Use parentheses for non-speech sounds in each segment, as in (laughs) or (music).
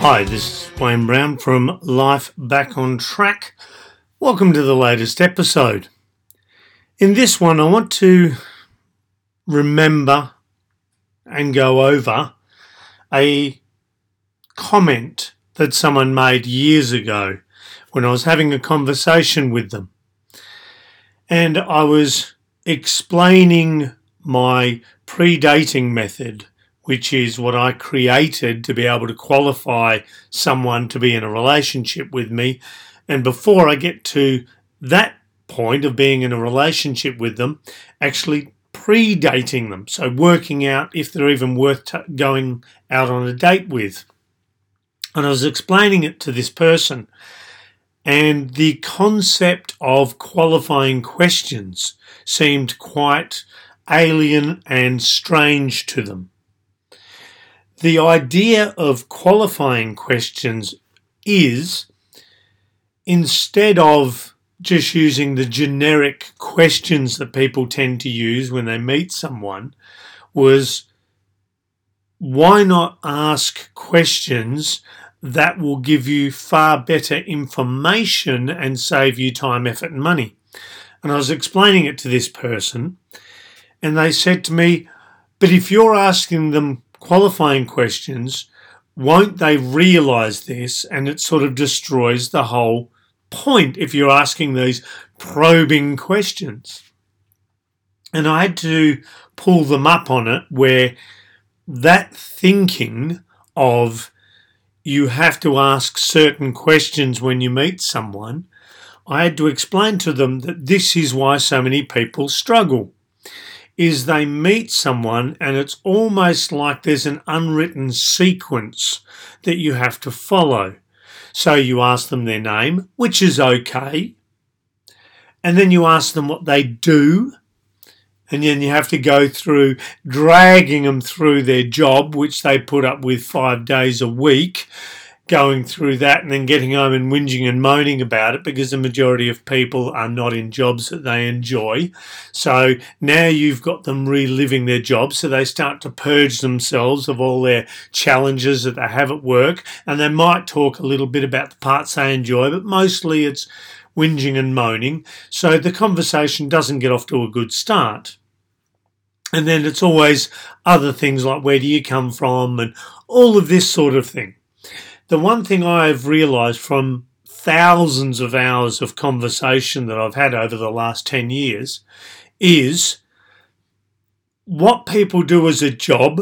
Hi, this is Wayne Brown from Life Back on Track. Welcome to the latest episode. In this one, I want to remember and go over a comment that someone made years ago when I was having a conversation with them. And I was explaining my pre-dating method which is what I created to be able to qualify someone to be in a relationship with me. And before I get to that point of being in a relationship with them, actually pre-dating them. So working out if they're even worth t- going out on a date with. And I was explaining it to this person. And the concept of qualifying questions seemed quite alien and strange to them the idea of qualifying questions is instead of just using the generic questions that people tend to use when they meet someone, was why not ask questions that will give you far better information and save you time, effort, and money? And I was explaining it to this person, and they said to me, But if you're asking them qualifying questions, won't they realize this? And it sort of destroys the whole point if you're asking these probing questions. And I had to pull them up on it where that thinking of you have to ask certain questions when you meet someone, I had to explain to them that this is why so many people struggle is they meet someone and it's almost like there's an unwritten sequence that you have to follow. So you ask them their name, which is okay. And then you ask them what they do. And then you have to go through dragging them through their job, which they put up with five days a week going through that and then getting home and whinging and moaning about it because the majority of people are not in jobs that they enjoy. So now you've got them reliving their jobs, so they start to purge themselves of all their challenges that they have at work, and they might talk a little bit about the parts they enjoy, but mostly it's whinging and moaning. So the conversation doesn't get off to a good start. And then it's always other things like where do you come from and all of this sort of thing the one thing I've realized from thousands of hours of conversation that I've had over the last 10 years is what people do as a job,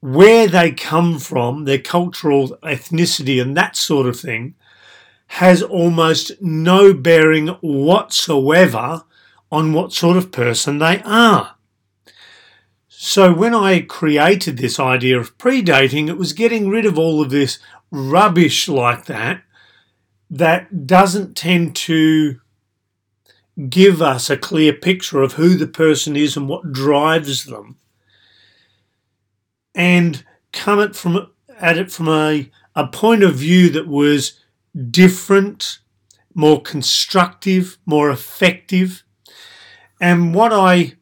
where they come from, their cultural ethnicity, and that sort of thing has almost no bearing whatsoever on what sort of person they are. So when I created this idea of predating, it was getting rid of all of this rubbish like that that doesn't tend to give us a clear picture of who the person is and what drives them. And come it from at it from a, a point of view that was different more constructive more effective. And what i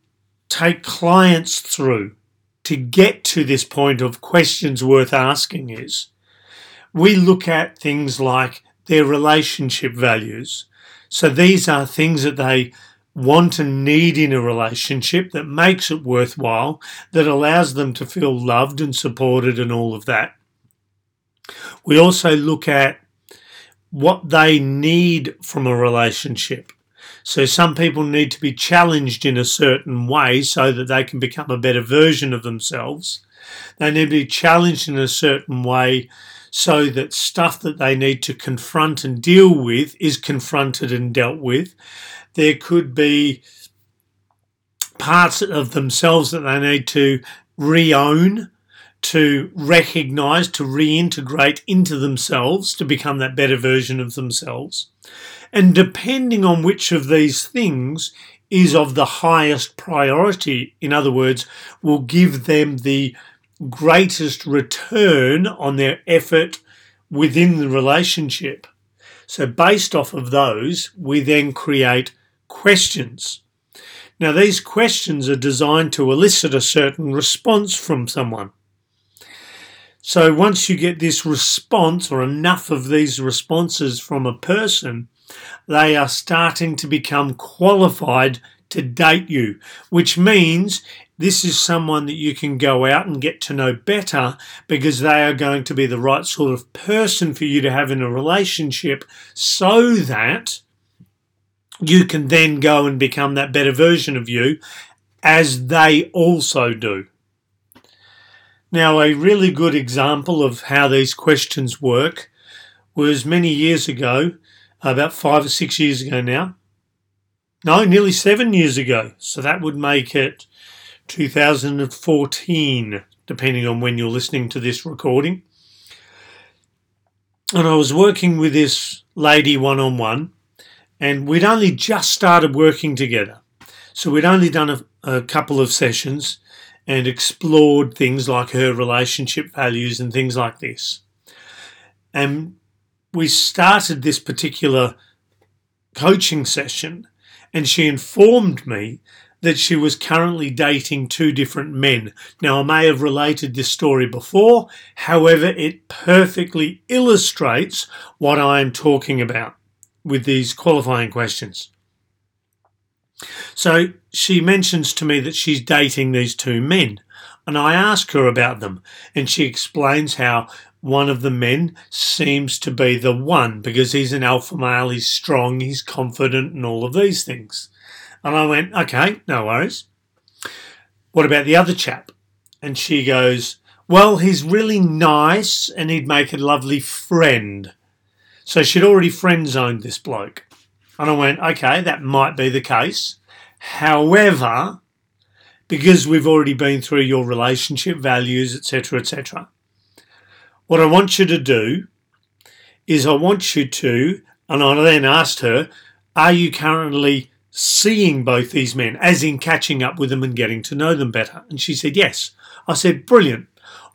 take clients through to get to this point of questions worth asking is we look at things like their relationship values. So these are things that they want and need in a relationship that makes it worthwhile, that allows them to feel loved and supported and all of that. We also look at what they need from a relationship. So some people need to be challenged in a certain way so that they can become a better version of themselves. They need to be challenged in a certain way so that stuff that they need to confront and deal with is confronted and dealt with. There could be parts of themselves that they need to re own, to recognize, to reintegrate into themselves to become that better version of themselves. And depending on which of these things is of the highest priority, in other words, will give them the greatest return on their effort within the relationship. So, based off of those, we then create questions. Now, these questions are designed to elicit a certain response from someone. So once you get this response or enough of these responses from a person, they are starting to become qualified to date you, which means this is someone that you can go out and get to know better because they are going to be the right sort of person for you to have in a relationship so that you can then go and become that better version of you as they also do. Now, a really good example of how these questions work was many years ago, about five or six years ago now. No, nearly seven years ago. So that would make it 2014, depending on when you're listening to this recording. And I was working with this lady one on one, and we'd only just started working together. So we'd only done a, a couple of sessions and explored things like her relationship values and things like this. And we started this particular coaching session, and she informed me that she was currently dating two different men. Now, I may have related this story before, however, it perfectly illustrates what I am talking about with these qualifying questions. So, she mentions to me that she's dating these two men, and I ask her about them, and she explains how one of the men seems to be the one because he's an alpha male, he's strong, he's confident, and all of these things. And I went, okay, no worries. What about the other chap? And she goes, well, he's really nice and he'd make a lovely friend. So she'd already friend zoned this bloke. And I went, okay, that might be the case. However, because we've already been through your relationship values, etc., etc., what I want you to do is I want you to, and I then asked her, are you currently seeing both these men, as in catching up with them and getting to know them better? And she said, Yes. I said, Brilliant.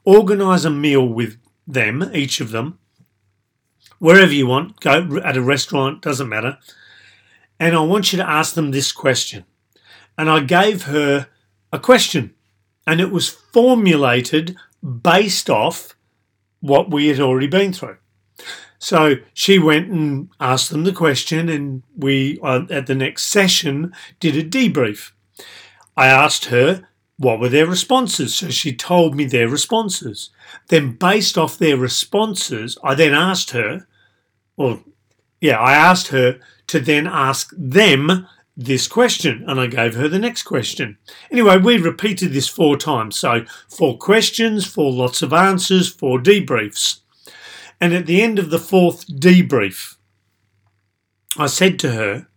Organise a meal with them, each of them, wherever you want, go at a restaurant, doesn't matter. And I want you to ask them this question. And I gave her a question, and it was formulated based off what we had already been through. So she went and asked them the question, and we, uh, at the next session, did a debrief. I asked her what were their responses. So she told me their responses. Then, based off their responses, I then asked her, well, yeah, I asked her to then ask them this question, and I gave her the next question. Anyway, we repeated this four times. So, four questions, four lots of answers, four debriefs. And at the end of the fourth debrief, I said to her,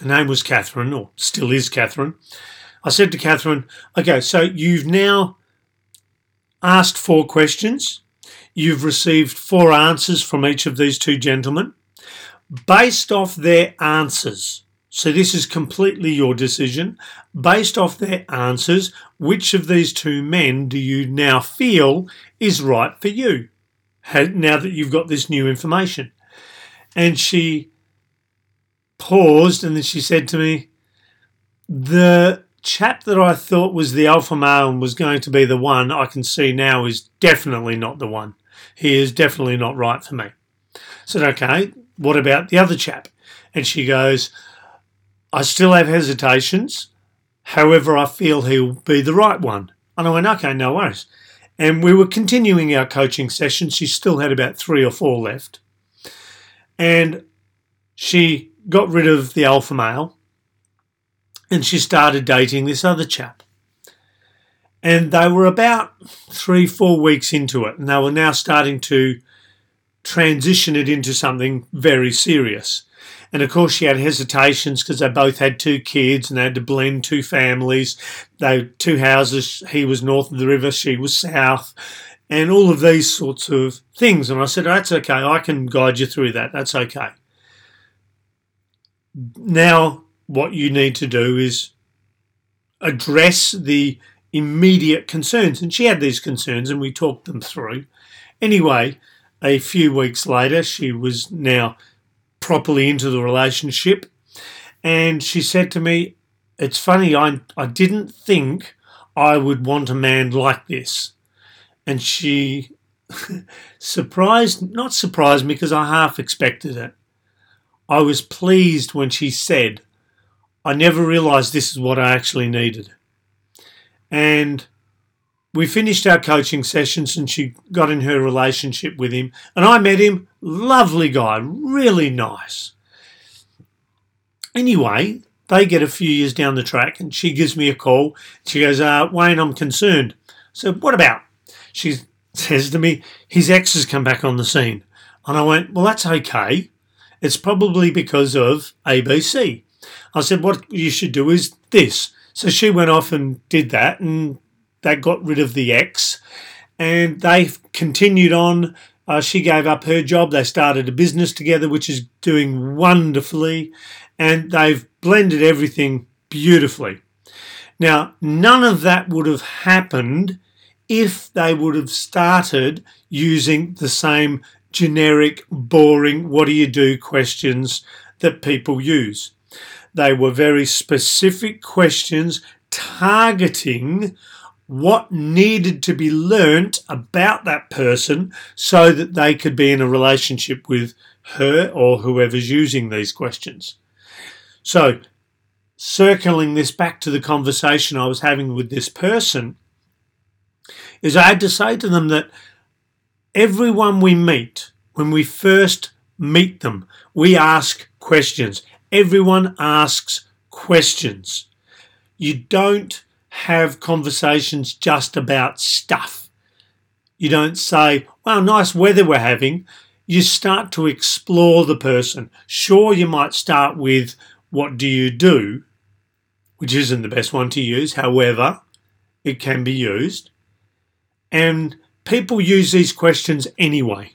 her name was Catherine, or still is Catherine. I said to Catherine, okay, so you've now asked four questions. You've received four answers from each of these two gentlemen. Based off their answers, so this is completely your decision. Based off their answers, which of these two men do you now feel is right for you? Now that you've got this new information. And she paused and then she said to me, The chap that I thought was the alpha male and was going to be the one I can see now is definitely not the one. He is definitely not right for me. I said, Okay, what about the other chap? And she goes, I still have hesitations. However, I feel he'll be the right one. And I went, Okay, no worries. And we were continuing our coaching session. She still had about three or four left. And she got rid of the alpha male and she started dating this other chap. And they were about three, four weeks into it, and they were now starting to transition it into something very serious. And of course, she had hesitations because they both had two kids and they had to blend two families. They two houses. He was north of the river, she was south, and all of these sorts of things. And I said, "That's okay. I can guide you through that. That's okay." Now, what you need to do is address the immediate concerns. And she had these concerns, and we talked them through. Anyway, a few weeks later, she was now properly into the relationship. And she said to me, It's funny, I, I didn't think I would want a man like this. And she (laughs) surprised, not surprised me because I half expected it. I was pleased when she said, I never realized this is what I actually needed. And we finished our coaching sessions and she got in her relationship with him. And I met him, lovely guy, really nice. Anyway, they get a few years down the track and she gives me a call. She goes, uh, Wayne, I'm concerned. So, what about? She (laughs) says to me, his ex has come back on the scene. And I went, well, that's okay. It's probably because of ABC. I said, what you should do is this. So she went off and did that, and they got rid of the ex, and they continued on. Uh, she gave up her job. They started a business together, which is doing wonderfully, and they've blended everything beautifully. Now, none of that would have happened if they would have started using the same generic, boring, what do you do questions that people use. They were very specific questions targeting what needed to be learnt about that person so that they could be in a relationship with her or whoever's using these questions. So, circling this back to the conversation I was having with this person, is I had to say to them that everyone we meet, when we first meet them, we ask questions. Everyone asks questions. You don't have conversations just about stuff. You don't say, wow, nice weather we're having. You start to explore the person. Sure, you might start with, what do you do? Which isn't the best one to use. However, it can be used. And people use these questions anyway.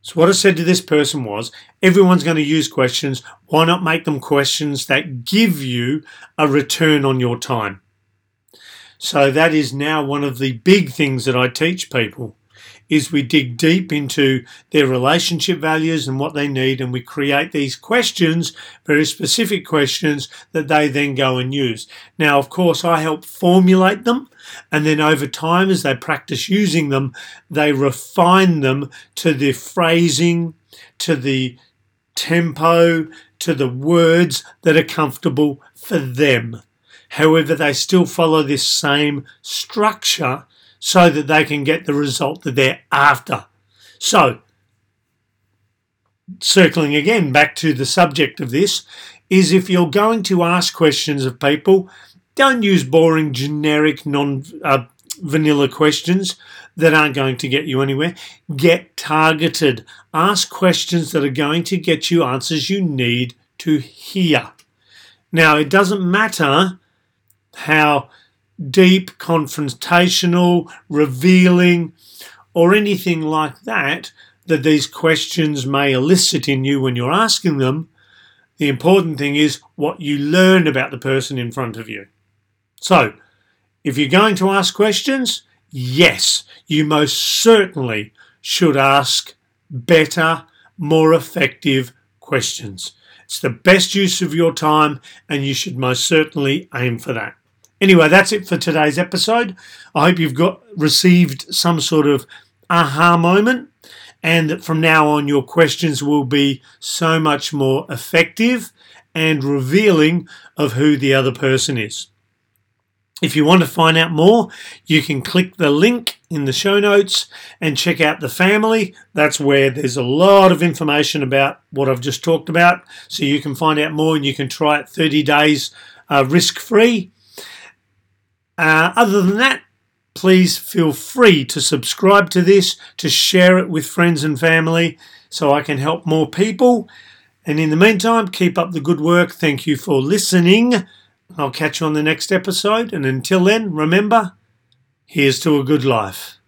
So, what I said to this person was everyone's going to use questions. Why not make them questions that give you a return on your time? So, that is now one of the big things that I teach people is we dig deep into their relationship values and what they need, and we create these questions, very specific questions that they then go and use. Now, of course, I help formulate them, and then over time, as they practice using them, they refine them to the phrasing, to the tempo, to the words that are comfortable for them. However, they still follow this same structure so that they can get the result that they're after. So, circling again back to the subject of this, is if you're going to ask questions of people, don't use boring, generic, non uh, vanilla questions that aren't going to get you anywhere. Get targeted. Ask questions that are going to get you answers you need to hear. Now, it doesn't matter how deep, confrontational, revealing, or anything like that that these questions may elicit in you when you're asking them. The important thing is what you learn about the person in front of you. So, if you're going to ask questions, yes, you most certainly should ask better, more effective questions. It's the best use of your time, and you should most certainly aim for that. Anyway, that's it for today's episode. I hope you've got received some sort of aha moment and that from now on your questions will be so much more effective and revealing of who the other person is. If you want to find out more, you can click the link in the show notes and check out the family. That's where there's a lot of information about what I've just talked about. So you can find out more and you can try it 30 days uh, risk free. Uh, other than that, please feel free to subscribe to this, to share it with friends and family so I can help more people. And in the meantime, keep up the good work. Thank you for listening. I'll catch you on the next episode. And until then, remember, here's to a good life.